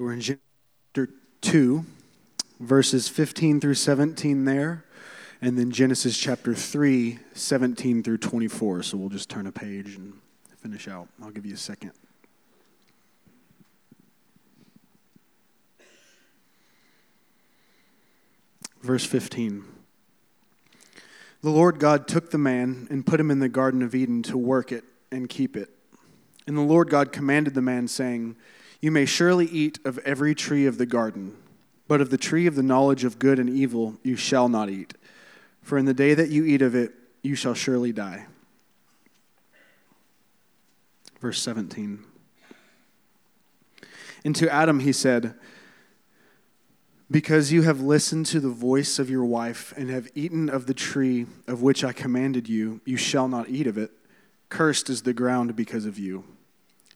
We're in chapter 2, verses 15 through 17 there, and then Genesis chapter 3, 17 through 24. So we'll just turn a page and finish out. I'll give you a second. Verse 15. The Lord God took the man and put him in the Garden of Eden to work it and keep it. And the Lord God commanded the man, saying, you may surely eat of every tree of the garden, but of the tree of the knowledge of good and evil you shall not eat. For in the day that you eat of it, you shall surely die. Verse 17. And to Adam he said, Because you have listened to the voice of your wife and have eaten of the tree of which I commanded you, you shall not eat of it. Cursed is the ground because of you.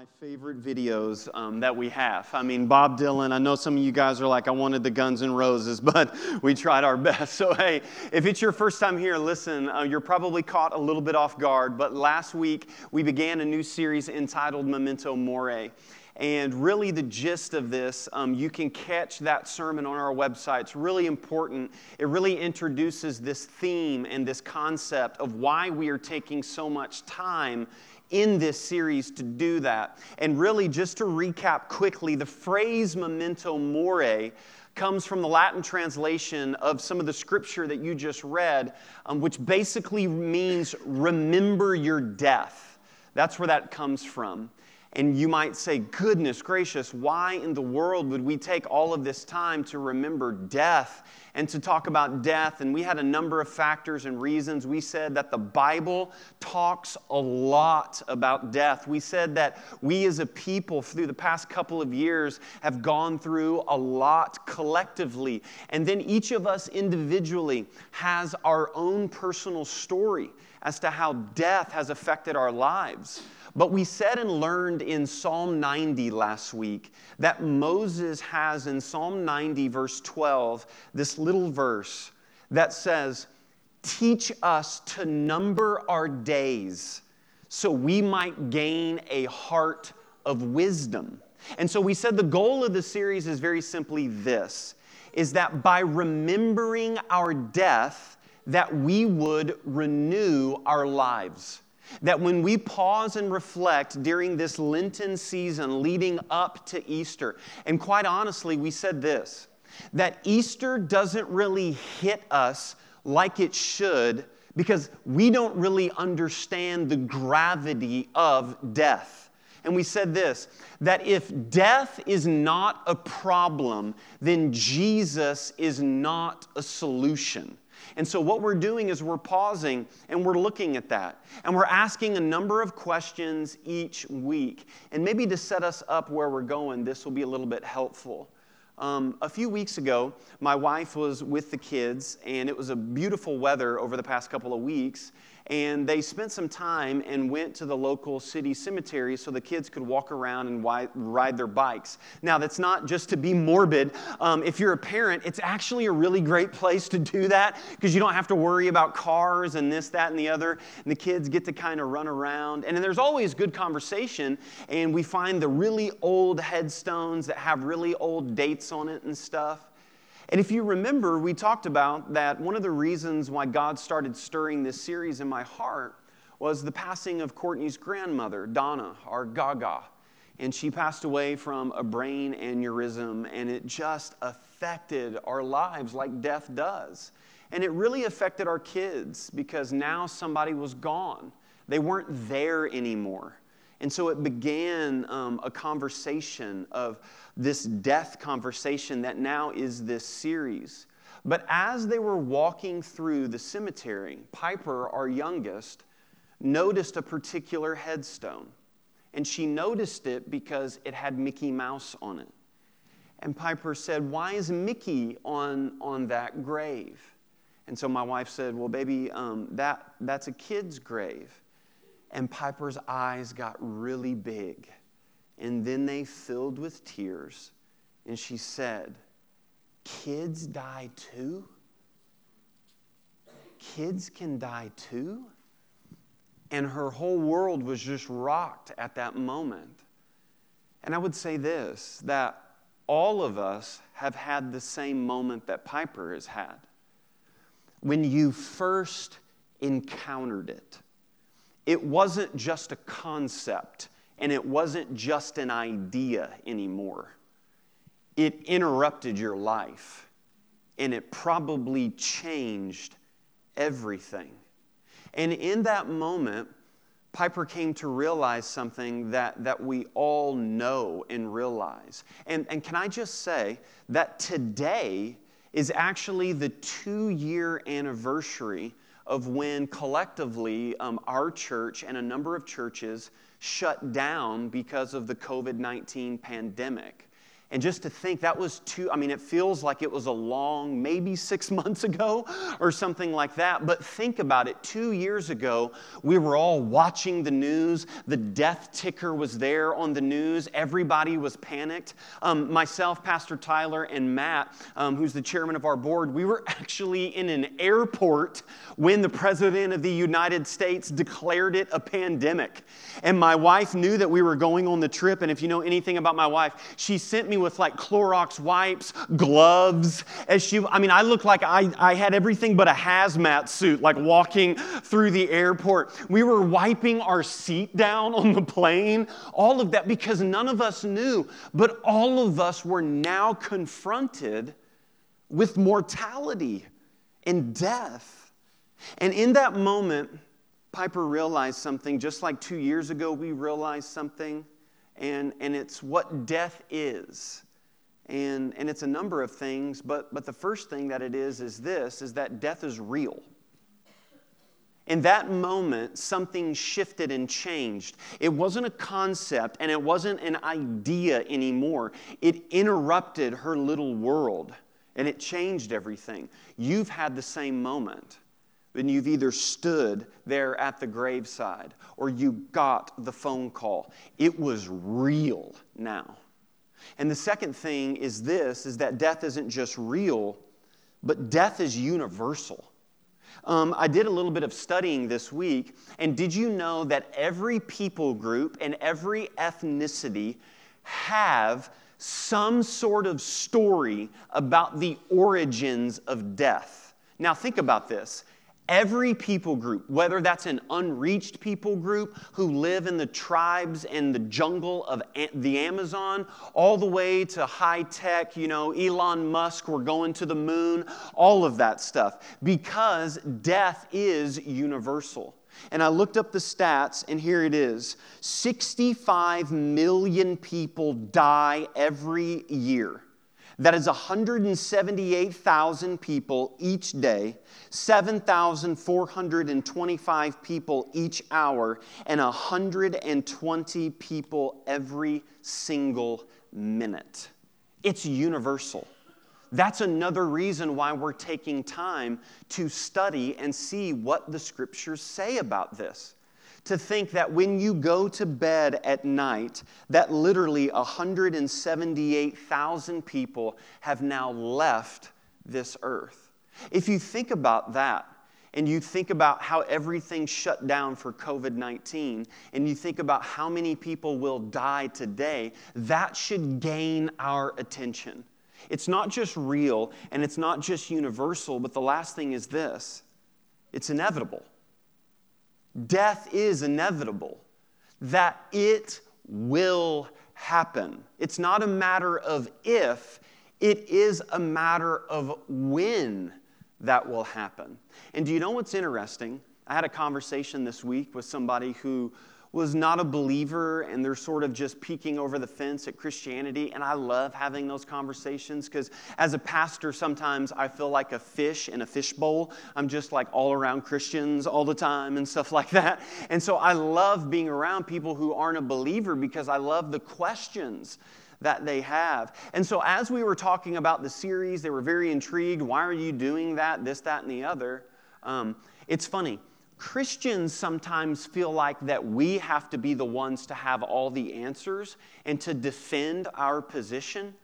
my favorite videos um, that we have. I mean, Bob Dylan, I know some of you guys are like, I wanted the Guns N' Roses, but we tried our best. So, hey, if it's your first time here, listen, uh, you're probably caught a little bit off guard, but last week we began a new series entitled Memento Mori. And really, the gist of this, um, you can catch that sermon on our website. It's really important. It really introduces this theme and this concept of why we are taking so much time in this series to do that. And really, just to recap quickly, the phrase memento mori comes from the Latin translation of some of the scripture that you just read, um, which basically means remember your death. That's where that comes from. And you might say, goodness gracious, why in the world would we take all of this time to remember death and to talk about death? And we had a number of factors and reasons. We said that the Bible talks a lot about death. We said that we as a people, through the past couple of years, have gone through a lot collectively. And then each of us individually has our own personal story as to how death has affected our lives. But we said and learned in Psalm 90 last week that Moses has in Psalm 90, verse 12, this little verse that says, Teach us to number our days so we might gain a heart of wisdom. And so we said the goal of the series is very simply this is that by remembering our death that we would renew our lives that when we pause and reflect during this Lenten season leading up to Easter, and quite honestly, we said this that Easter doesn't really hit us like it should because we don't really understand the gravity of death. And we said this that if death is not a problem, then Jesus is not a solution. And so, what we're doing is we're pausing and we're looking at that. And we're asking a number of questions each week. And maybe to set us up where we're going, this will be a little bit helpful. Um, a few weeks ago, my wife was with the kids, and it was a beautiful weather over the past couple of weeks and they spent some time and went to the local city cemetery so the kids could walk around and ride their bikes. Now, that's not just to be morbid. Um, if you're a parent, it's actually a really great place to do that because you don't have to worry about cars and this, that, and the other. And the kids get to kind of run around. And there's always good conversation, and we find the really old headstones that have really old dates on it and stuff. And if you remember, we talked about that one of the reasons why God started stirring this series in my heart was the passing of Courtney's grandmother, Donna, our Gaga. And she passed away from a brain aneurysm, and it just affected our lives like death does. And it really affected our kids because now somebody was gone. They weren't there anymore. And so it began um, a conversation of this death conversation that now is this series. But as they were walking through the cemetery, Piper, our youngest, noticed a particular headstone. And she noticed it because it had Mickey Mouse on it. And Piper said, Why is Mickey on, on that grave? And so my wife said, Well, baby, um, that, that's a kid's grave. And Piper's eyes got really big. And then they filled with tears. And she said, Kids die too? Kids can die too? And her whole world was just rocked at that moment. And I would say this that all of us have had the same moment that Piper has had. When you first encountered it, it wasn't just a concept and it wasn't just an idea anymore. It interrupted your life and it probably changed everything. And in that moment, Piper came to realize something that, that we all know and realize. And, and can I just say that today is actually the two year anniversary of when collectively um, our church and a number of churches shut down because of the COVID 19 pandemic. And just to think that was two, I mean, it feels like it was a long, maybe six months ago or something like that. But think about it. Two years ago, we were all watching the news. The death ticker was there on the news. Everybody was panicked. Um, myself, Pastor Tyler, and Matt, um, who's the chairman of our board, we were actually in an airport when the president of the United States declared it a pandemic. And my wife knew that we were going on the trip. And if you know anything about my wife, she sent me with like Clorox wipes, gloves. As she, I mean, I looked like I, I had everything but a hazmat suit, like walking through the airport. We were wiping our seat down on the plane, all of that because none of us knew. But all of us were now confronted with mortality and death. And in that moment, Piper realized something just like two years ago we realized something and, and it's what death is. And, and it's a number of things, but, but the first thing that it is is this, is that death is real. In that moment, something shifted and changed. It wasn't a concept and it wasn't an idea anymore. It interrupted her little world and it changed everything. You've had the same moment when you've either stood there at the graveside or you got the phone call. It was real now. And the second thing is this is that death isn't just real, but death is universal. Um, I did a little bit of studying this week, and did you know that every people group and every ethnicity have some sort of story about the origins of death? Now, think about this every people group, whether that's an unreached people group who live in the tribes and the jungle of the Amazon, all the way to high tech, you know, Elon Musk, we're going to the moon, all of that stuff, because death is universal. And I looked up the stats, and here it is 65 million people die every year. That is 178,000 people each day, 7,425 people each hour, and 120 people every single minute. It's universal. That's another reason why we're taking time to study and see what the scriptures say about this to think that when you go to bed at night, that literally 178,000 people have now left this earth. If you think about that, and you think about how everything shut down for COVID 19, and you think about how many people will die today, that should gain our attention. It's not just real and it's not just universal, but the last thing is this it's inevitable. Death is inevitable, that it will happen. It's not a matter of if, it is a matter of when that will happen. And do you know what's interesting? I had a conversation this week with somebody who was not a believer and they're sort of just peeking over the fence at Christianity. And I love having those conversations because as a pastor, sometimes I feel like a fish in a fishbowl. I'm just like all around Christians all the time and stuff like that. And so I love being around people who aren't a believer because I love the questions that they have. And so, as we were talking about the series, they were very intrigued. Why are you doing that? This, that, and the other. Um, it's funny. Christians sometimes feel like that we have to be the ones to have all the answers and to defend our position.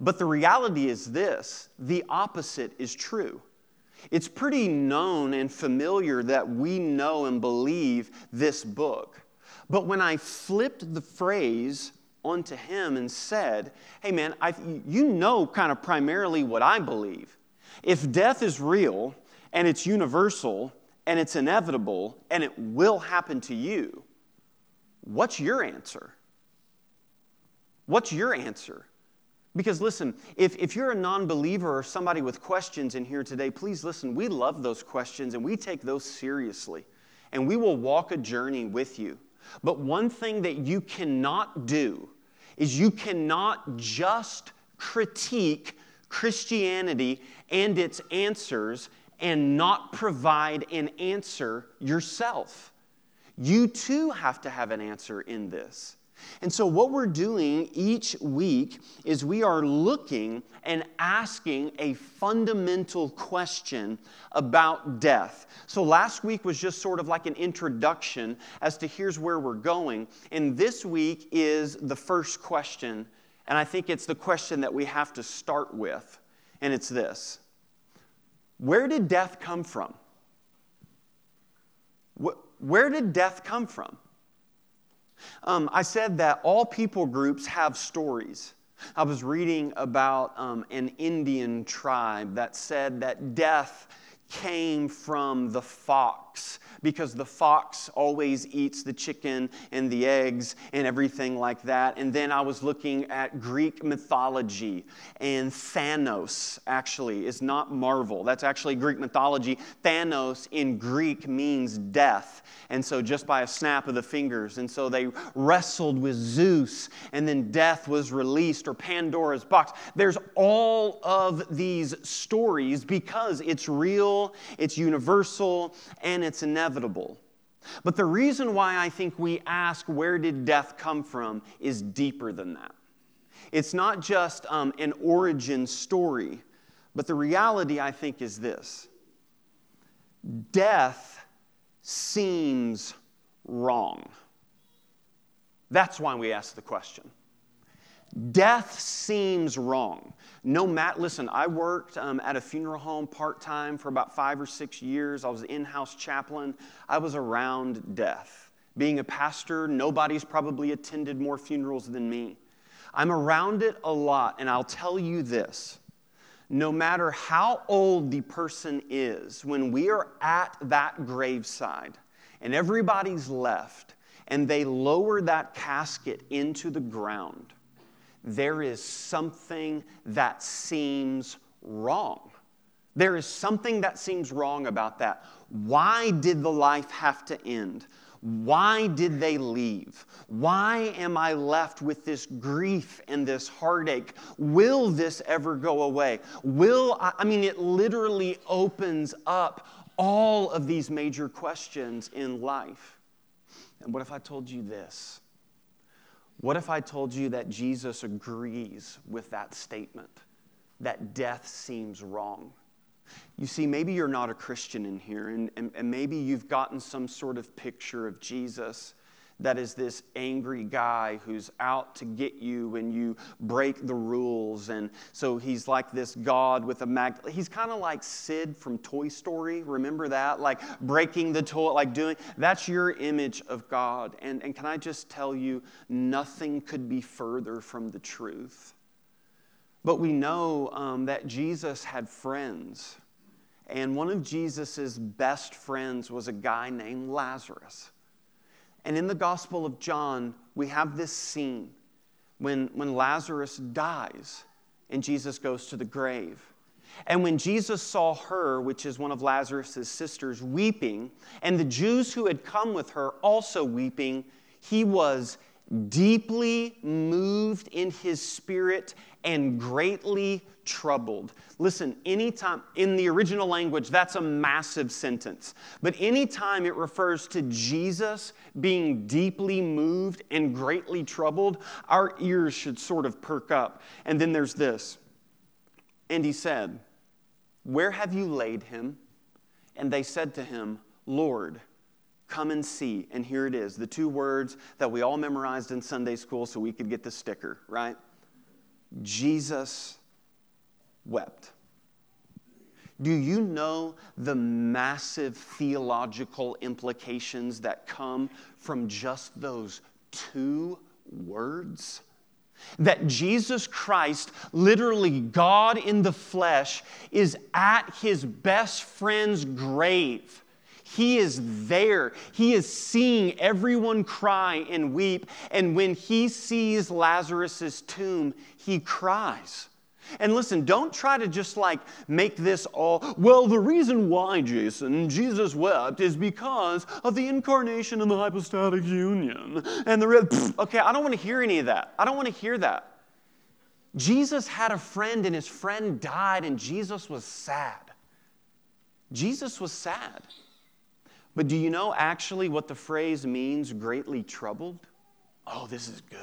But the reality is this the opposite is true. It's pretty known and familiar that we know and believe this book. But when I flipped the phrase onto him and said, Hey man, I, you know kind of primarily what I believe. If death is real and it's universal, and it's inevitable and it will happen to you, what's your answer? What's your answer? Because listen, if, if you're a non believer or somebody with questions in here today, please listen. We love those questions and we take those seriously. And we will walk a journey with you. But one thing that you cannot do is you cannot just critique Christianity and its answers and not provide an answer yourself. You too have to have an answer in this. And so, what we're doing each week is we are looking and asking a fundamental question about death. So, last week was just sort of like an introduction as to here's where we're going. And this week is the first question. And I think it's the question that we have to start with. And it's this where did death come from? Where did death come from? Um, I said that all people groups have stories. I was reading about um, an Indian tribe that said that death came from the fox because the fox always eats the chicken and the eggs and everything like that. And then I was looking at Greek mythology, and Thanos actually is not Marvel. That's actually Greek mythology. Thanos in Greek means death. And so just by a snap of the fingers. And so they wrestled with Zeus, and then death was released, or Pandora's box. There's all of these stories because it's real, it's universal, and it's inevitable. But the reason why I think we ask, where did death come from, is deeper than that. It's not just um, an origin story, but the reality, I think, is this death seems wrong. That's why we ask the question. Death seems wrong. No matter, listen, I worked um, at a funeral home part time for about five or six years. I was in house chaplain. I was around death. Being a pastor, nobody's probably attended more funerals than me. I'm around it a lot, and I'll tell you this no matter how old the person is, when we are at that graveside and everybody's left and they lower that casket into the ground, there is something that seems wrong. There is something that seems wrong about that. Why did the life have to end? Why did they leave? Why am I left with this grief and this heartache? Will this ever go away? Will I, I mean, it literally opens up all of these major questions in life. And what if I told you this? What if I told you that Jesus agrees with that statement, that death seems wrong? You see, maybe you're not a Christian in here, and, and, and, maybe you've gotten some sort of picture of Jesus that is this angry guy who's out to get you when you break the rules. And so he's like this God with a mag. He's kind of like Sid from Toy Story. Remember that? Like breaking the toy, like doing. That's your image of God. And, and can I just tell you, nothing could be further from the truth. But we know um, that Jesus had friends. And one of Jesus's best friends was a guy named Lazarus. And in the Gospel of John, we have this scene when, when Lazarus dies and Jesus goes to the grave. And when Jesus saw her, which is one of Lazarus' sisters, weeping, and the Jews who had come with her also weeping, he was deeply moved in his spirit and greatly troubled. Listen, anytime in the original language, that's a massive sentence. But anytime it refers to Jesus being deeply moved and greatly troubled, our ears should sort of perk up. And then there's this. And he said, Where have you laid him? And they said to him, Lord, come and see. And here it is the two words that we all memorized in Sunday school so we could get the sticker, right? Jesus wept. Do you know the massive theological implications that come from just those two words? That Jesus Christ, literally God in the flesh, is at his best friend's grave. He is there. He is seeing everyone cry and weep. And when he sees Lazarus' tomb, he cries. And listen, don't try to just like make this all, well, the reason why, Jason, Jesus wept is because of the incarnation and the hypostatic union. And the, okay, I don't want to hear any of that. I don't want to hear that. Jesus had a friend and his friend died and Jesus was sad. Jesus was sad. But do you know actually what the phrase means, greatly troubled? Oh, this is good.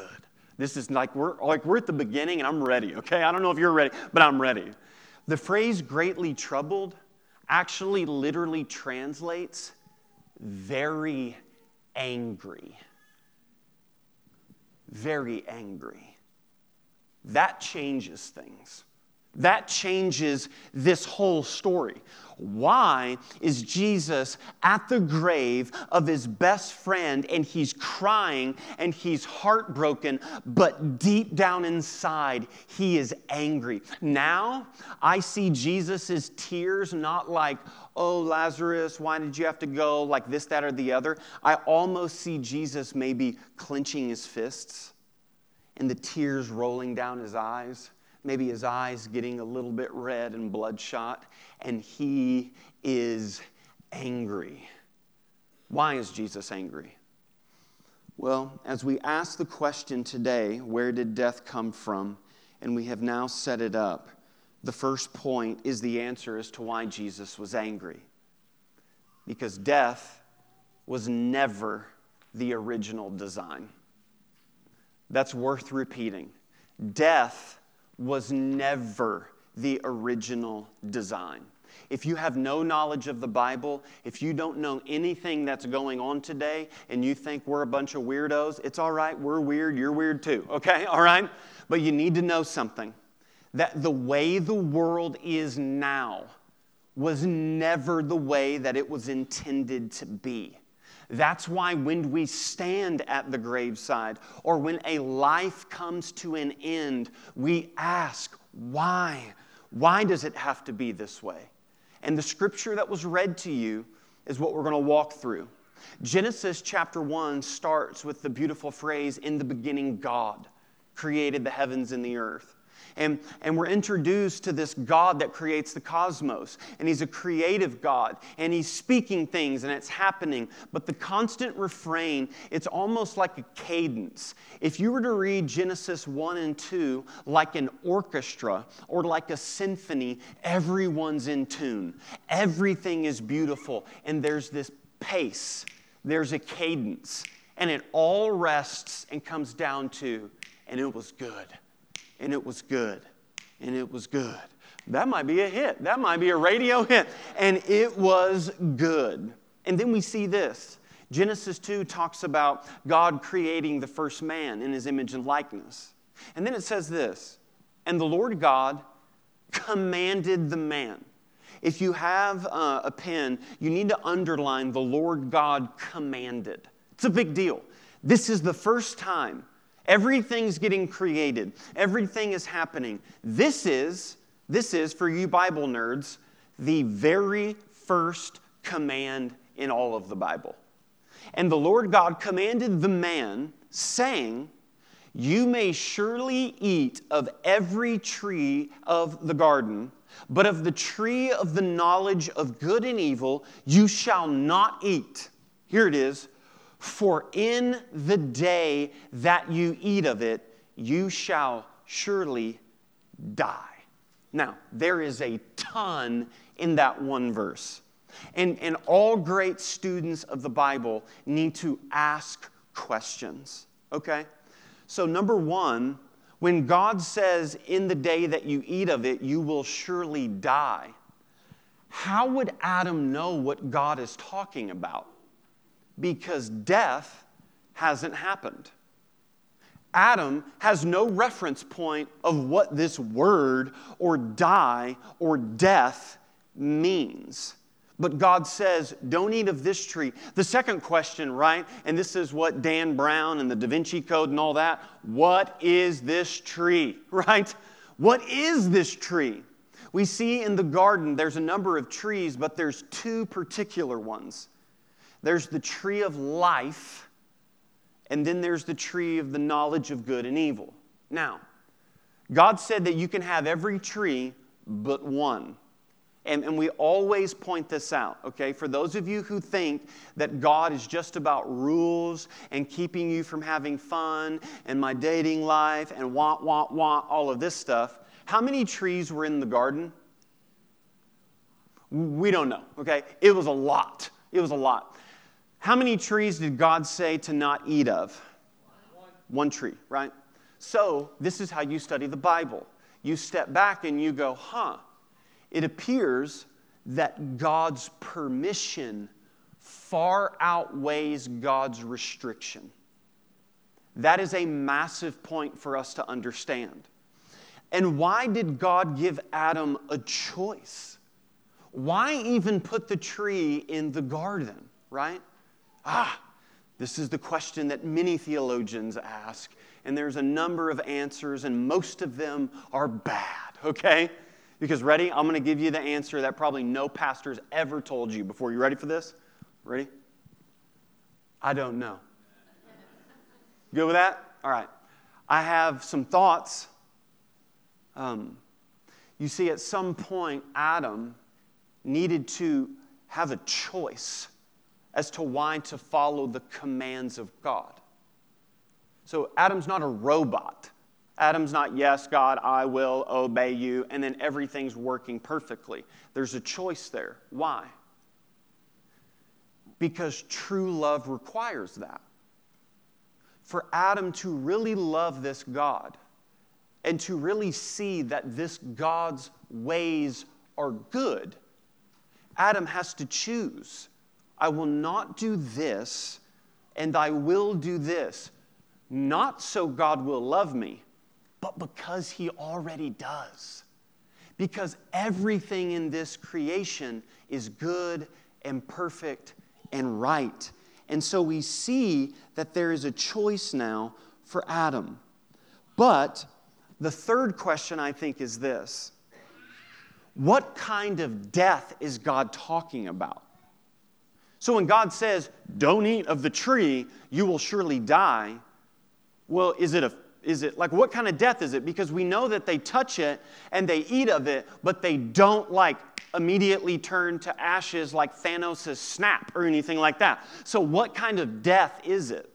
This is like we're like we're at the beginning and I'm ready, okay? I don't know if you're ready, but I'm ready. The phrase greatly troubled actually literally translates very angry. Very angry. That changes things. That changes this whole story. Why is Jesus at the grave of his best friend and he's crying and he's heartbroken, but deep down inside, he is angry? Now, I see Jesus' tears not like, oh, Lazarus, why did you have to go, like this, that, or the other. I almost see Jesus maybe clenching his fists and the tears rolling down his eyes maybe his eyes getting a little bit red and bloodshot, and he is angry. Why is Jesus angry? Well, as we ask the question today, where did death come from? And we have now set it up. The first point is the answer as to why Jesus was angry. Because death was never the original design. That's worth repeating. Death was never the original design. If you have no knowledge of the Bible, if you don't know anything that's going on today and you think we're a bunch of weirdos, it's all right, we're weird, you're weird too, okay? All right? But you need to know something that the way the world is now was never the way that it was intended to be. That's why when we stand at the graveside or when a life comes to an end, we ask, why? Why does it have to be this way? And the scripture that was read to you is what we're going to walk through. Genesis chapter 1 starts with the beautiful phrase, In the beginning, God created the heavens and the earth. And, and we're introduced to this God that creates the cosmos. And He's a creative God. And He's speaking things and it's happening. But the constant refrain, it's almost like a cadence. If you were to read Genesis 1 and 2 like an orchestra or like a symphony, everyone's in tune. Everything is beautiful. And there's this pace, there's a cadence. And it all rests and comes down to, and it was good and it was good, and it was good. That might be a hit. That might be a radio hit. And it was good. And then we see this. Genesis 2 talks about God creating the first man in his image and likeness. And then it says this And the Lord God commanded the man. If you have uh, a pen, you need to underline the Lord God commanded. It's a big deal. This is the first time Everything's getting created. Everything is happening. This is, this is for you Bible nerds, the very first command in all of the Bible. And the Lord God commanded the man, saying, You may surely eat of every tree of the garden, but of the tree of the knowledge of good and evil you shall not eat. Here it is. For in the day that you eat of it, you shall surely die. Now, there is a ton in that one verse. And, and all great students of the Bible need to ask questions, okay? So, number one, when God says, In the day that you eat of it, you will surely die, how would Adam know what God is talking about? Because death hasn't happened. Adam has no reference point of what this word or die or death means. But God says, don't eat of this tree. The second question, right? And this is what Dan Brown and the Da Vinci Code and all that. What is this tree, right? What is this tree? We see in the garden there's a number of trees, but there's two particular ones. There's the tree of life, and then there's the tree of the knowledge of good and evil. Now, God said that you can have every tree but one. And, and we always point this out, okay? For those of you who think that God is just about rules and keeping you from having fun and my dating life and want, want, want, all of this stuff, how many trees were in the garden? We don't know, okay? It was a lot. It was a lot. How many trees did God say to not eat of? One, One tree, right? So, this is how you study the Bible. You step back and you go, huh it appears that God's permission far outweighs God's restriction. That is a massive point for us to understand. And why did God give Adam a choice? Why even put the tree in the garden, right? Ah, this is the question that many theologians ask, and there's a number of answers, and most of them are bad, okay? Because, ready? I'm going to give you the answer that probably no pastor's ever told you before. You ready for this? Ready? I don't know. Good with that? All right. I have some thoughts. Um, you see, at some point, Adam needed to have a choice as to why to follow the commands of God. So, Adam's not a robot. Adam's not, yes, God, I will obey you, and then everything's working perfectly. There's a choice there. Why? Because true love requires that. For Adam to really love this God and to really see that this God's ways are good, Adam has to choose. I will not do this, and I will do this. Not so God will love me, but because He already does. Because everything in this creation is good and perfect and right. And so we see that there is a choice now for Adam. But the third question I think is this What kind of death is God talking about? So when God says, Don't eat of the tree, you will surely die, well, is it a is it? Like, what kind of death is it? Because we know that they touch it and they eat of it, but they don't like immediately turn to ashes like Thanos' snap or anything like that. So, what kind of death is it?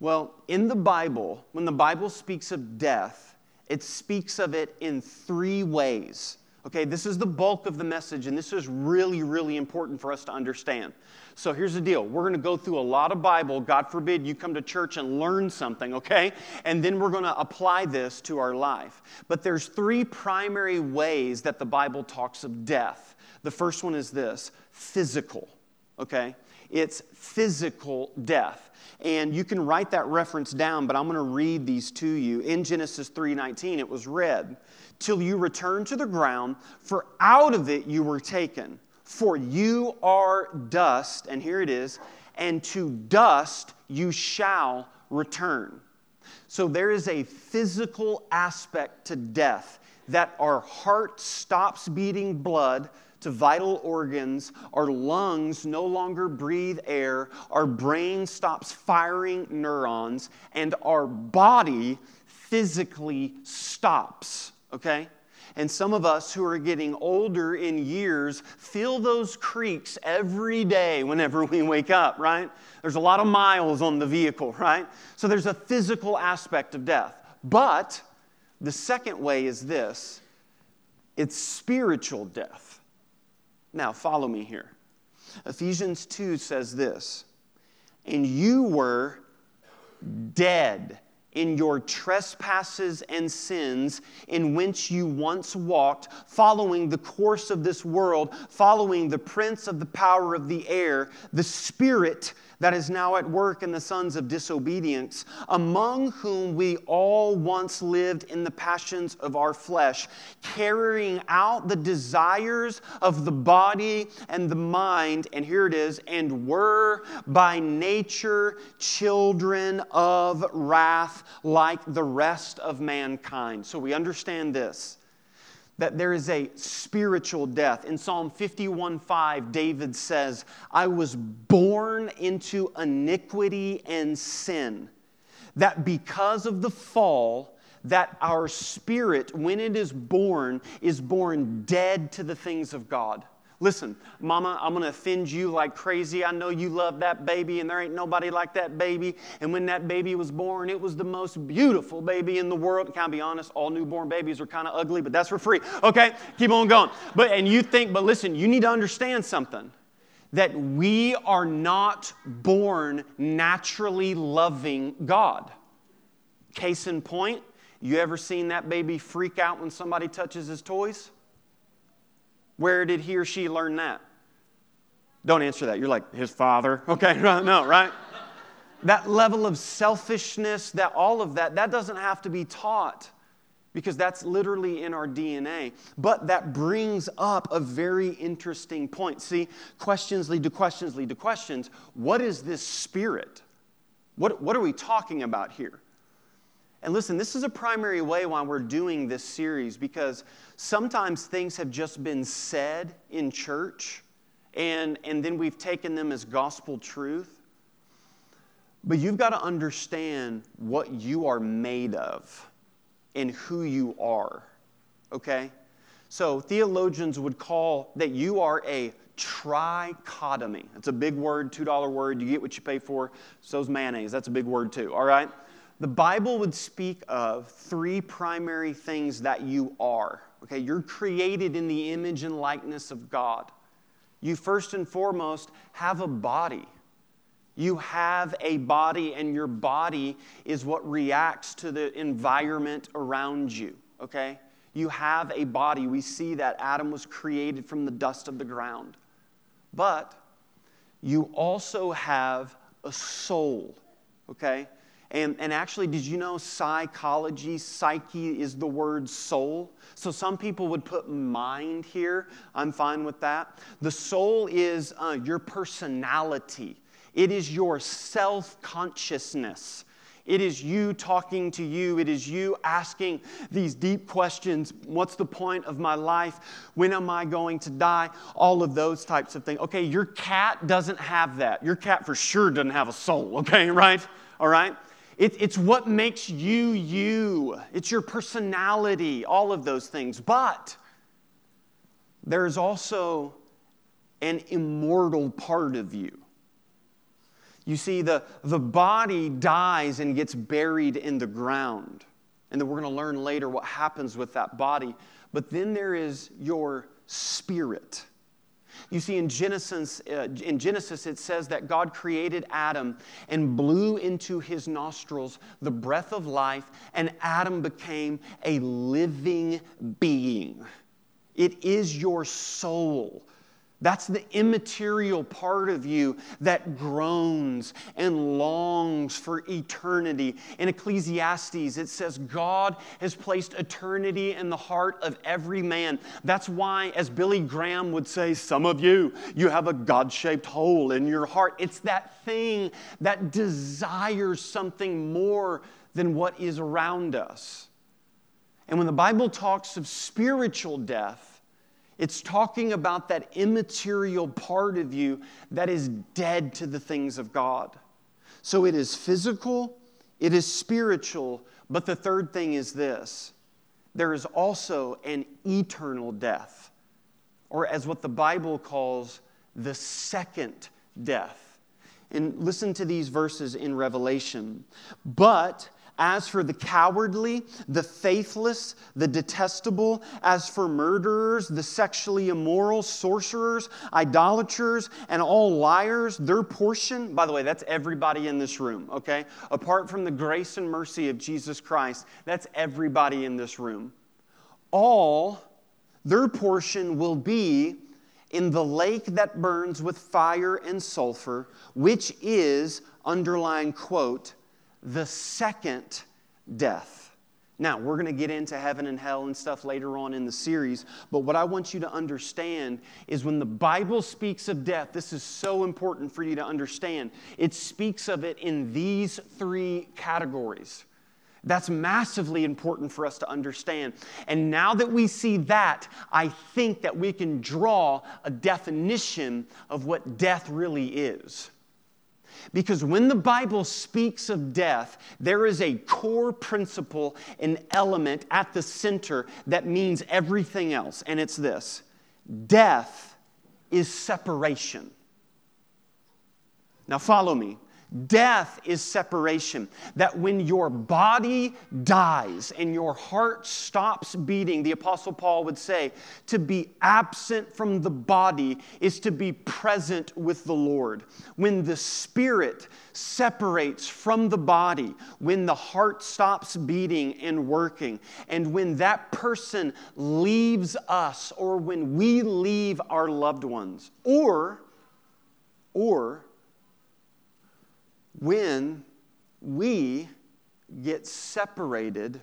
Well, in the Bible, when the Bible speaks of death, it speaks of it in three ways. Okay, this is the bulk of the message, and this is really, really important for us to understand. So here's the deal we're going to go through a lot of Bible. God forbid you come to church and learn something, okay? And then we're going to apply this to our life. But there's three primary ways that the Bible talks of death. The first one is this physical, okay? It's physical death and you can write that reference down but i'm going to read these to you in genesis 3.19 it was read till you return to the ground, for out of it you were taken. For you are dust, and here it is, and to dust you shall return. So there is a physical aspect to death that our heart stops beating blood to vital organs. Our lungs no longer breathe air. Our brain stops firing neurons. And our body physically stops, okay? And some of us who are getting older in years feel those creaks every day whenever we wake up, right? There's a lot of miles on the vehicle, right? So there's a physical aspect of death. But the second way is this it's spiritual death. Now, follow me here. Ephesians 2 says this, and you were dead in your trespasses and sins in which you once walked, following the course of this world, following the prince of the power of the air, the spirit that is now at work in the sons of disobedience, among whom we all once lived in the passions of our flesh, carrying out the desires of the body and the mind, and here it is, and were by nature children of wrath like the rest of mankind. So we understand this that there is a spiritual death. In Psalm 51:5, David says, I was born into iniquity and sin. That because of the fall, that our spirit, when it is born, is born dead to the things of God. Listen, mama, I'm going to offend you like crazy. I know you love that baby, and there ain't nobody like that baby. And when that baby was born, it was the most beautiful baby in the world. Can I be honest? All newborn babies are kind of ugly, but that's for free. Okay, keep on going. But, and you think, but listen, you need to understand something that we are not born naturally loving God. Case in point, you ever seen that baby freak out when somebody touches his toys? Where did he or she learn that? Don't answer that. You're like, his father. Okay, no, right? that level of selfishness, that all of that, that doesn't have to be taught because that's literally in our DNA. But that brings up a very interesting point. See, questions lead to questions lead to questions. What is this spirit? What, what are we talking about here? And listen, this is a primary way why we're doing this series because sometimes things have just been said in church and, and then we've taken them as gospel truth. But you've got to understand what you are made of and who you are, okay? So theologians would call that you are a trichotomy. It's a big word, $2 word. You get what you pay for. So's mayonnaise. That's a big word too, all right? The Bible would speak of three primary things that you are. Okay, you're created in the image and likeness of God. You first and foremost have a body. You have a body, and your body is what reacts to the environment around you. Okay? You have a body. We see that Adam was created from the dust of the ground. But you also have a soul. Okay? And, and actually, did you know psychology, psyche is the word soul? So some people would put mind here. I'm fine with that. The soul is uh, your personality, it is your self consciousness. It is you talking to you. It is you asking these deep questions. What's the point of my life? When am I going to die? All of those types of things. Okay, your cat doesn't have that. Your cat for sure doesn't have a soul, okay, right? All right? It, it's what makes you you, it's your personality, all of those things. But there's also an immortal part of you. You see, the, the body dies and gets buried in the ground. And then we're going to learn later what happens with that body. But then there is your spirit. You see, in Genesis, uh, in Genesis, it says that God created Adam and blew into his nostrils the breath of life, and Adam became a living being. It is your soul that's the immaterial part of you that groans and longs for eternity. In Ecclesiastes, it says, God has placed eternity in the heart of every man. That's why, as Billy Graham would say, some of you, you have a God shaped hole in your heart. It's that thing that desires something more than what is around us. And when the Bible talks of spiritual death, It's talking about that immaterial part of you that is dead to the things of God. So it is physical, it is spiritual, but the third thing is this there is also an eternal death, or as what the Bible calls the second death. And listen to these verses in Revelation. But as for the cowardly, the faithless, the detestable, as for murderers, the sexually immoral, sorcerers, idolaters, and all liars, their portion, by the way, that's everybody in this room, okay? Apart from the grace and mercy of Jesus Christ, that's everybody in this room. All their portion will be in the lake that burns with fire and sulfur, which is, underlying quote, the second death. Now, we're going to get into heaven and hell and stuff later on in the series, but what I want you to understand is when the Bible speaks of death, this is so important for you to understand. It speaks of it in these three categories. That's massively important for us to understand. And now that we see that, I think that we can draw a definition of what death really is. Because when the Bible speaks of death, there is a core principle, an element at the center that means everything else, and it's this death is separation. Now, follow me. Death is separation. That when your body dies and your heart stops beating, the Apostle Paul would say, to be absent from the body is to be present with the Lord. When the spirit separates from the body, when the heart stops beating and working, and when that person leaves us, or when we leave our loved ones, or, or, when we get separated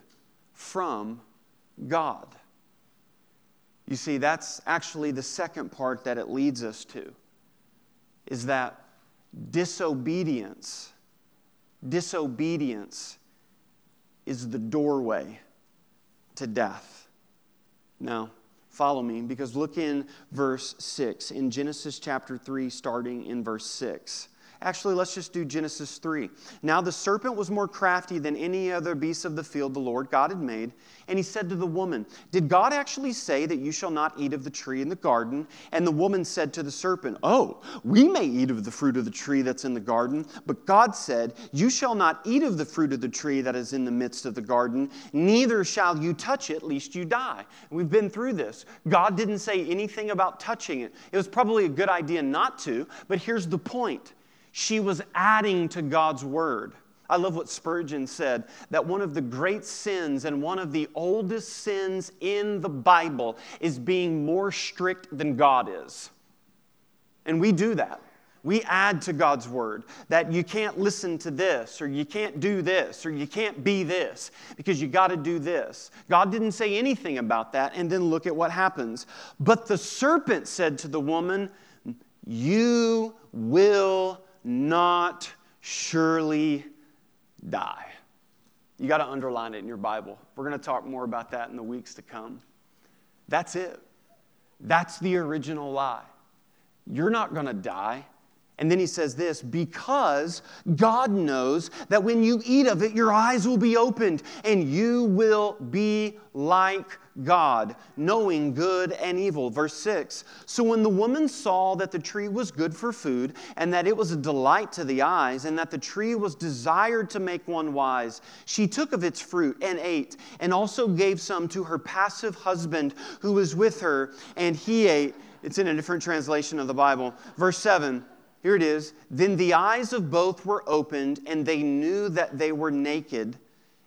from God. You see, that's actually the second part that it leads us to is that disobedience disobedience is the doorway to death. Now, follow me because look in verse 6 in Genesis chapter 3 starting in verse 6. Actually, let's just do Genesis 3. Now the serpent was more crafty than any other beast of the field the Lord God had made. And he said to the woman, Did God actually say that you shall not eat of the tree in the garden? And the woman said to the serpent, Oh, we may eat of the fruit of the tree that's in the garden. But God said, You shall not eat of the fruit of the tree that is in the midst of the garden, neither shall you touch it, lest you die. We've been through this. God didn't say anything about touching it. It was probably a good idea not to, but here's the point she was adding to God's word. I love what Spurgeon said that one of the great sins and one of the oldest sins in the Bible is being more strict than God is. And we do that. We add to God's word that you can't listen to this, or you can't do this, or you can't be this, because you got to do this. God didn't say anything about that, and then look at what happens. But the serpent said to the woman, You will not surely die. You got to underline it in your Bible. We're going to talk more about that in the weeks to come. That's it. That's the original lie. You're not going to die. And then he says this because God knows that when you eat of it, your eyes will be opened and you will be like God, knowing good and evil. Verse 6 So when the woman saw that the tree was good for food, and that it was a delight to the eyes, and that the tree was desired to make one wise, she took of its fruit and ate, and also gave some to her passive husband who was with her, and he ate. It's in a different translation of the Bible. Verse 7 here it is. Then the eyes of both were opened, and they knew that they were naked,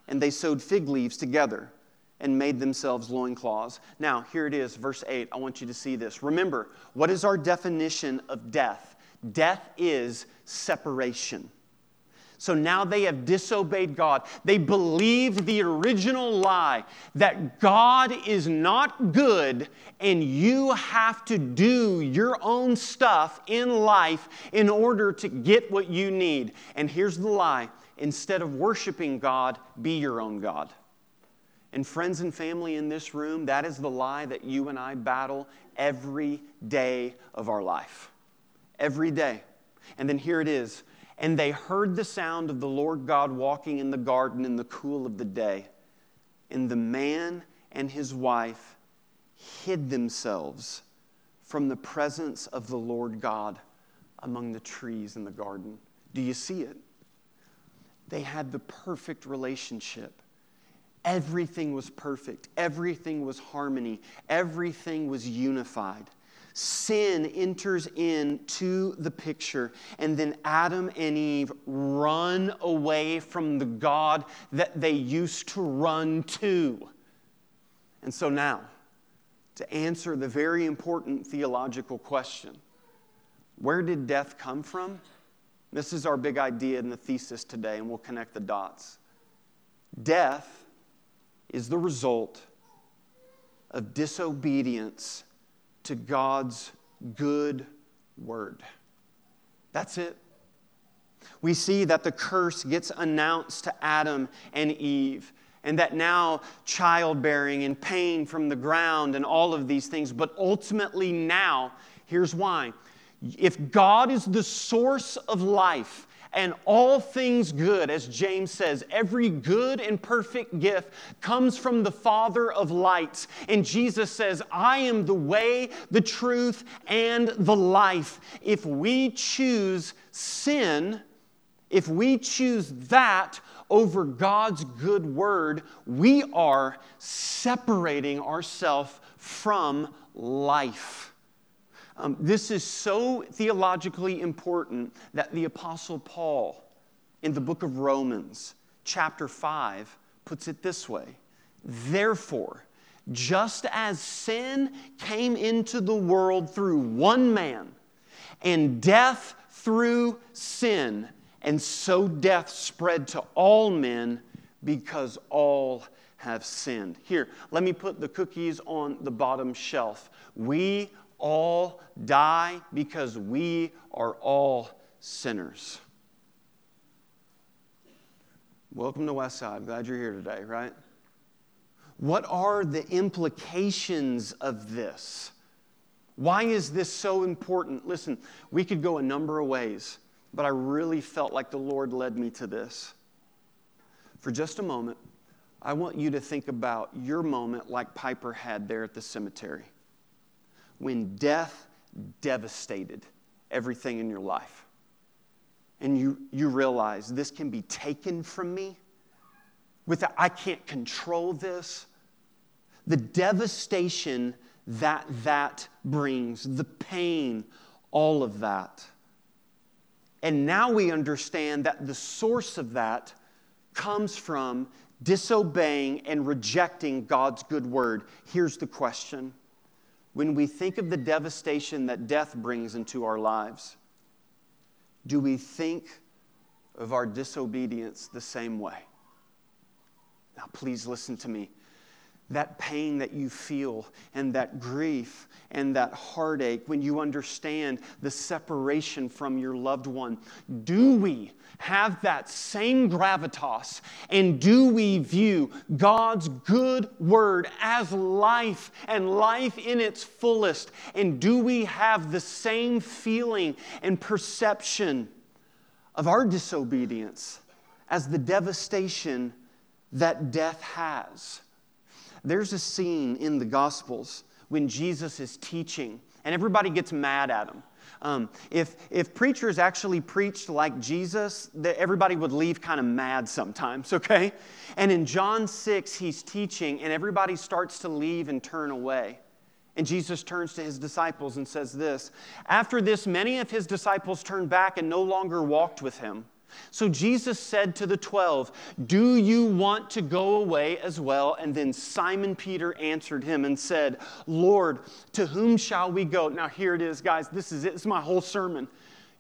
and they sewed fig leaves together and made themselves loincloths. Now, here it is, verse 8. I want you to see this. Remember, what is our definition of death? Death is separation. So now they have disobeyed God. They believed the original lie that God is not good and you have to do your own stuff in life in order to get what you need. And here's the lie instead of worshiping God, be your own God. And friends and family in this room, that is the lie that you and I battle every day of our life. Every day. And then here it is. And they heard the sound of the Lord God walking in the garden in the cool of the day. And the man and his wife hid themselves from the presence of the Lord God among the trees in the garden. Do you see it? They had the perfect relationship. Everything was perfect. Everything was harmony. Everything was unified. Sin enters into the picture, and then Adam and Eve run away from the God that they used to run to. And so now, to answer the very important theological question where did death come from? This is our big idea in the thesis today, and we'll connect the dots. Death is the result of disobedience to God's good word. That's it. We see that the curse gets announced to Adam and Eve, and that now childbearing and pain from the ground and all of these things. But ultimately, now, here's why if God is the source of life and all things good, as James says, every good and perfect gift comes from the Father of lights. And Jesus says, I am the way, the truth, and the life. If we choose sin, if we choose that over God's good word, we are separating ourselves from life. Um, this is so theologically important that the Apostle Paul, in the book of Romans, chapter 5, puts it this way Therefore, just as sin came into the world through one man, and death through sin, and so death spread to all men because all have sinned. Here, let me put the cookies on the bottom shelf. We all die because we are all sinners. Welcome to Westside. Glad you're here today, right? What are the implications of this? Why is this so important? Listen, we could go a number of ways, but I really felt like the Lord led me to this. For just a moment, I want you to think about your moment like Piper had there at the cemetery when death devastated everything in your life. And you, you realize this can be taken from me without, I can't control this. The devastation that that brings, the pain, all of that. And now we understand that the source of that comes from disobeying and rejecting God's good word. Here's the question when we think of the devastation that death brings into our lives, do we think of our disobedience the same way? Now, please listen to me that pain that you feel and that grief and that heartache when you understand the separation from your loved one, do we have that same gravitas and do we view God's good word as life and life in its fullest? And do we have the same feeling and perception of our disobedience as the devastation that death has? There's a scene in the Gospels when Jesus is teaching, and everybody gets mad at him. Um, if, if preachers actually preached like Jesus, that everybody would leave kind of mad sometimes, okay? And in John 6, he's teaching, and everybody starts to leave and turn away. And Jesus turns to his disciples and says this After this, many of his disciples turned back and no longer walked with him. So Jesus said to the twelve, Do you want to go away as well? And then Simon Peter answered him and said, Lord, to whom shall we go? Now, here it is, guys. This is it. This is my whole sermon.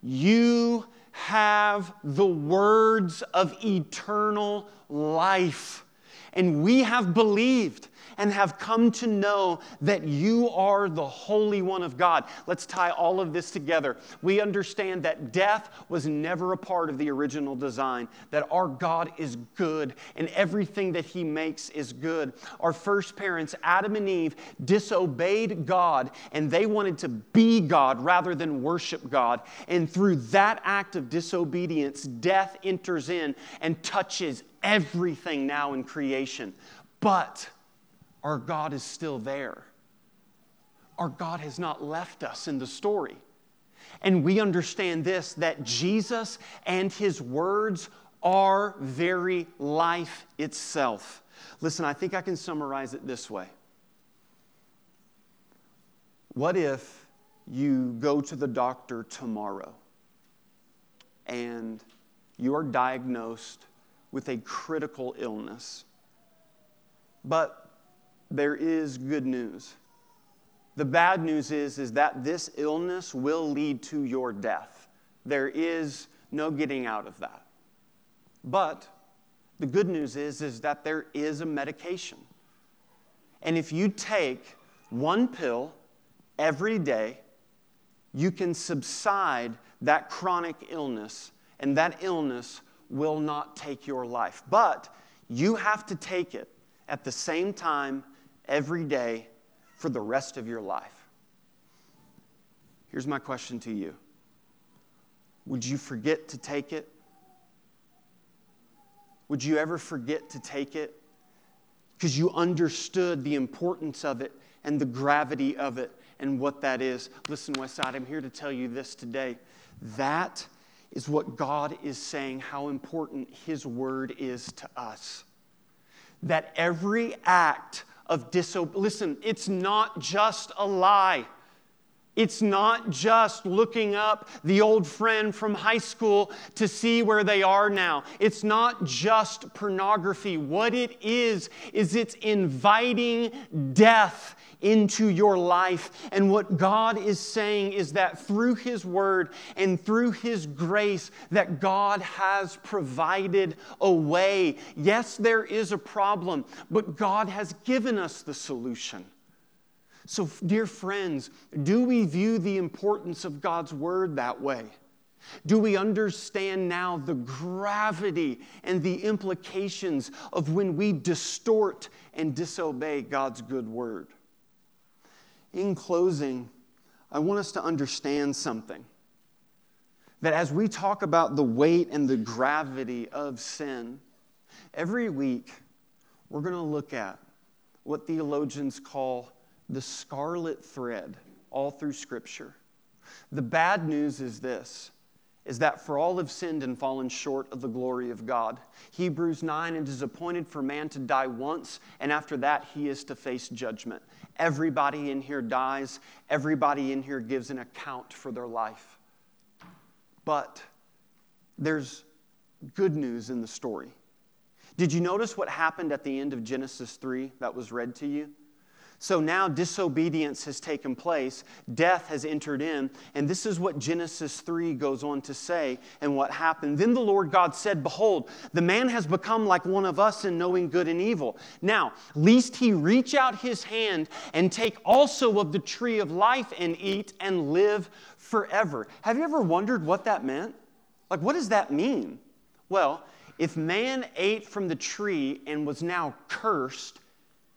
You have the words of eternal life. And we have believed and have come to know that you are the Holy One of God. Let's tie all of this together. We understand that death was never a part of the original design, that our God is good and everything that He makes is good. Our first parents, Adam and Eve, disobeyed God and they wanted to be God rather than worship God. And through that act of disobedience, death enters in and touches everything now in creation. But our God is still there. Our God has not left us in the story. And we understand this that Jesus and his words are very life itself. Listen, I think I can summarize it this way. What if you go to the doctor tomorrow and you are diagnosed with a critical illness? But there is good news. The bad news is, is that this illness will lead to your death. There is no getting out of that. But the good news is, is that there is a medication. And if you take one pill every day, you can subside that chronic illness, and that illness will not take your life. But you have to take it at the same time every day for the rest of your life. Here's my question to you Would you forget to take it? Would you ever forget to take it? Because you understood the importance of it and the gravity of it and what that is. Listen, Westside, I'm here to tell you this today. That is what God is saying, how important His word is to us. That every act of disobedience. Listen, it's not just a lie. It's not just looking up the old friend from high school to see where they are now. It's not just pornography. What it is, is it's inviting death into your life. And what God is saying is that through His Word and through His grace, that God has provided a way. Yes, there is a problem, but God has given us the solution. So, dear friends, do we view the importance of God's Word that way? Do we understand now the gravity and the implications of when we distort and disobey God's good word? In closing, I want us to understand something. That as we talk about the weight and the gravity of sin, every week we're going to look at what theologians call the scarlet thread all through Scripture. The bad news is this is that for all have sinned and fallen short of the glory of God. Hebrews 9, it is appointed for man to die once, and after that, he is to face judgment. Everybody in here dies, everybody in here gives an account for their life. But there's good news in the story. Did you notice what happened at the end of Genesis 3 that was read to you? So now disobedience has taken place, death has entered in, and this is what Genesis 3 goes on to say and what happened. Then the Lord God said, Behold, the man has become like one of us in knowing good and evil. Now, lest he reach out his hand and take also of the tree of life and eat and live forever. Have you ever wondered what that meant? Like, what does that mean? Well, if man ate from the tree and was now cursed,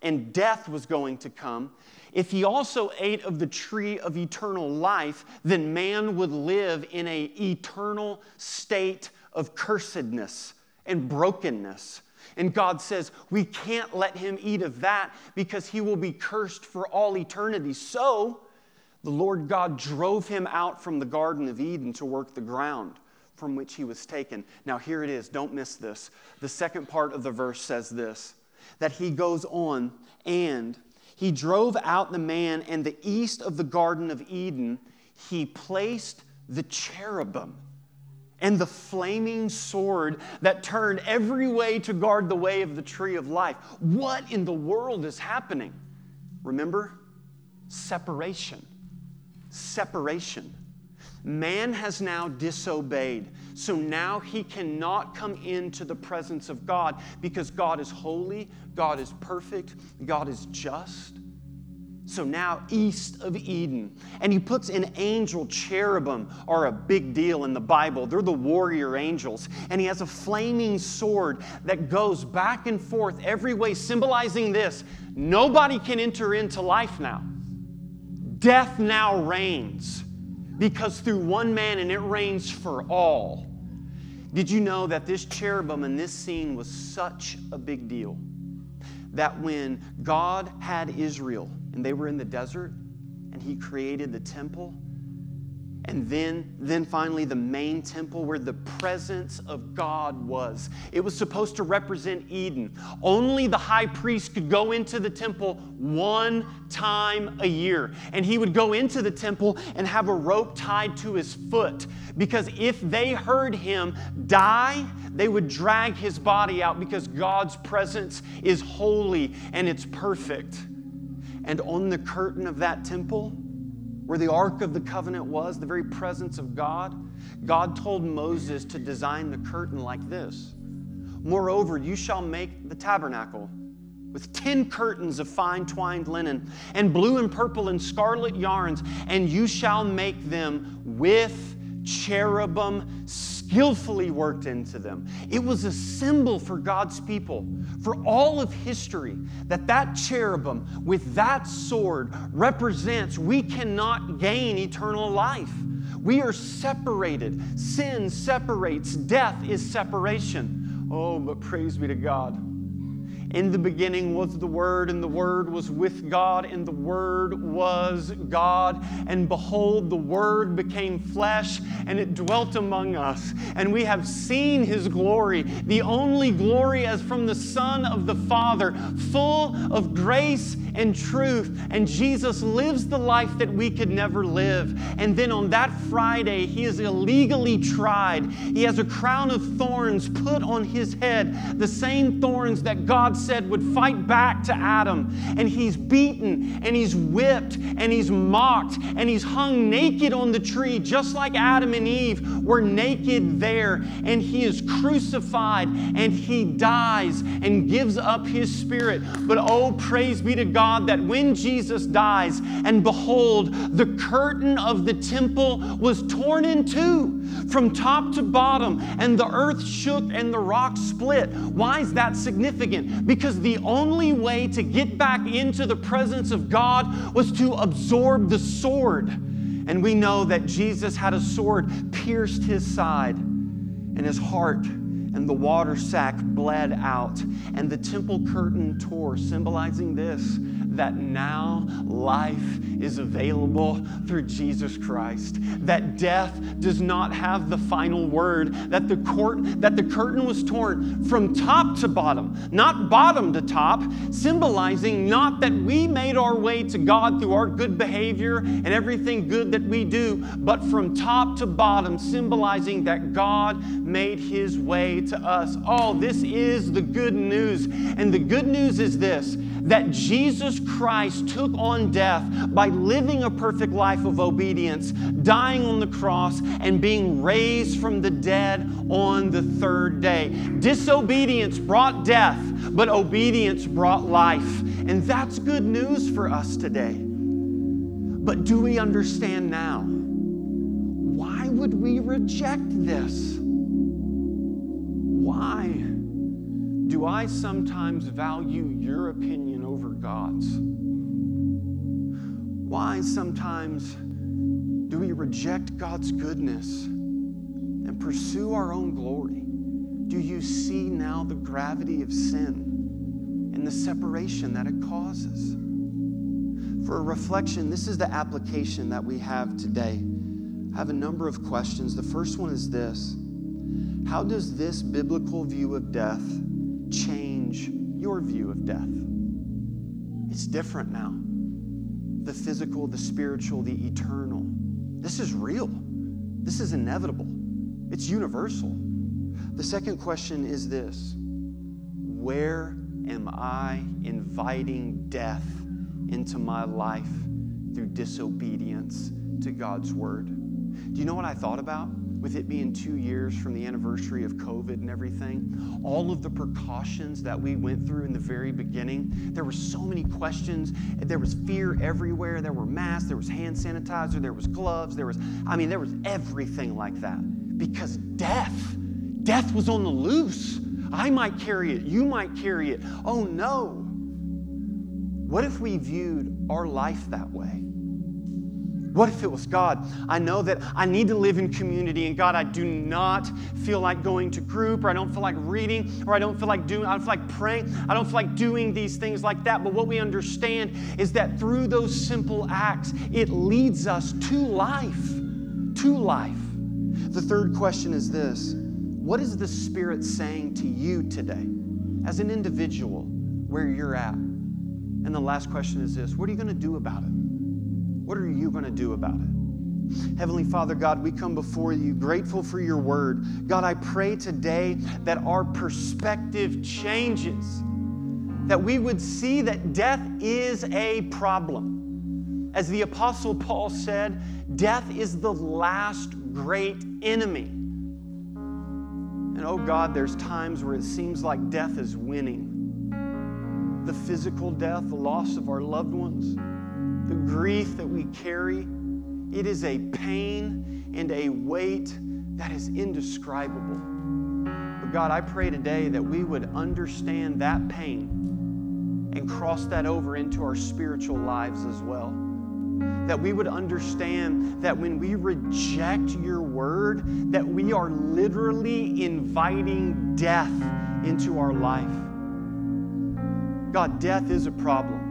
and death was going to come, if he also ate of the tree of eternal life, then man would live in a eternal state of cursedness and brokenness. And God says, we can't let him eat of that because he will be cursed for all eternity. So the Lord God drove him out from the Garden of Eden to work the ground from which he was taken. Now, here it is. Don't miss this. The second part of the verse says this that he goes on and he drove out the man, and the east of the Garden of Eden, he placed the cherubim and the flaming sword that turned every way to guard the way of the tree of life. What in the world is happening? Remember? Separation. Separation. Man has now disobeyed. So now he cannot come into the presence of God because God is holy, God is perfect, God is just. So now, east of Eden. And he puts an angel cherubim, are a big deal in the Bible. They're the warrior angels. And he has a flaming sword that goes back and forth every way, symbolizing this nobody can enter into life now. Death now reigns because through one man, and it reigns for all. Did you know that this cherubim in this scene was such a big deal? That when God had Israel and they were in the desert and He created the temple, and then then finally the main temple where the presence of God was. It was supposed to represent Eden. Only the high priest could go into the temple one time a year. And he would go into the temple and have a rope tied to his foot because if they heard him die, they would drag his body out because God's presence is holy and it's perfect. And on the curtain of that temple, where the Ark of the Covenant was, the very presence of God, God told Moses to design the curtain like this. Moreover, you shall make the tabernacle with 10 curtains of fine twined linen, and blue and purple and scarlet yarns, and you shall make them with cherubim skillfully worked into them. It was a symbol for God's people, for all of history, that that cherubim with that sword represents we cannot gain eternal life. We are separated. Sin separates, death is separation. Oh, but praise be to God. In the beginning was the Word, and the Word was with God, and the Word was God. And behold, the Word became flesh, and it dwelt among us. And we have seen His glory, the only glory as from the Son of the Father, full of grace and truth. And Jesus lives the life that we could never live. And then on that Friday, He is illegally tried. He has a crown of thorns put on His head, the same thorns that God said would fight back to Adam. And he's beaten and he's whipped and he's mocked and he's hung naked on the tree, just like Adam and Eve were naked there. And he is crucified and he dies and gives up his spirit. But oh, praise be to God that when Jesus dies, and behold, the curtain of the temple was torn in two from top to bottom, and the earth shook and the rocks split. Why is that significant? Because the only way to get back into the presence of God was to absorb the sword. And we know that Jesus had a sword pierced his side and his heart and the water sack bled out, and the temple curtain tore, symbolizing this that now life is available through Jesus Christ. That death does not have the final word. That the court that the curtain was torn from top to bottom, not bottom to top, symbolizing not that we made our way to God through our good behavior and everything good that we do, but from top to bottom, symbolizing that God made his way to us. all. this is the good news. And the good news is this that Jesus Christ took on death by living a perfect life of obedience, dying on the cross, and being raised from the dead on the third day. Disobedience brought death, but obedience brought life. And that's good news for us today. But do we understand now? Why would we reject this? Why do I sometimes value your opinion over God's? Why sometimes do we reject God's goodness and pursue our own glory? Do you see now the gravity of sin and the separation that it causes? For a reflection, this is the application that we have today. I have a number of questions. The first one is this How does this biblical view of death change your view of death? It's different now. The physical, the spiritual, the eternal. This is real. This is inevitable. It's universal. The second question is this Where am I inviting death into my life through disobedience to God's word? Do you know what I thought about? With it being two years from the anniversary of COVID and everything, all of the precautions that we went through in the very beginning, there were so many questions. There was fear everywhere. There were masks, there was hand sanitizer, there was gloves, there was, I mean, there was everything like that. Because death, death was on the loose. I might carry it, you might carry it. Oh no. What if we viewed our life that way? What if it was God? I know that I need to live in community, and God, I do not feel like going to group, or I don't feel like reading, or I don't feel like doing, I don't feel like praying, I don't feel like doing these things like that. But what we understand is that through those simple acts, it leads us to life. To life. The third question is this What is the Spirit saying to you today as an individual where you're at? And the last question is this What are you going to do about it? What are you going to do about it? Heavenly Father, God, we come before you grateful for your word. God, I pray today that our perspective changes, that we would see that death is a problem. As the Apostle Paul said, death is the last great enemy. And oh God, there's times where it seems like death is winning the physical death, the loss of our loved ones the grief that we carry, it is a pain and a weight that is indescribable. But God, I pray today that we would understand that pain and cross that over into our spiritual lives as well. That we would understand that when we reject your word, that we are literally inviting death into our life. God, death is a problem.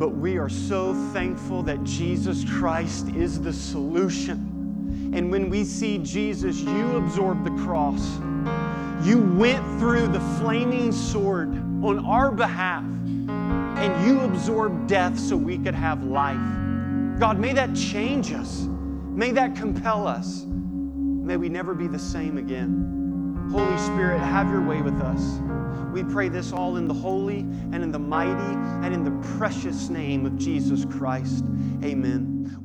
But we are so thankful that Jesus Christ is the solution. And when we see Jesus, you absorbed the cross. You went through the flaming sword on our behalf, and you absorbed death so we could have life. God, may that change us. May that compel us. May we never be the same again. Holy Spirit, have your way with us. We pray this all in the holy and in the mighty and in the precious name of Jesus Christ. Amen.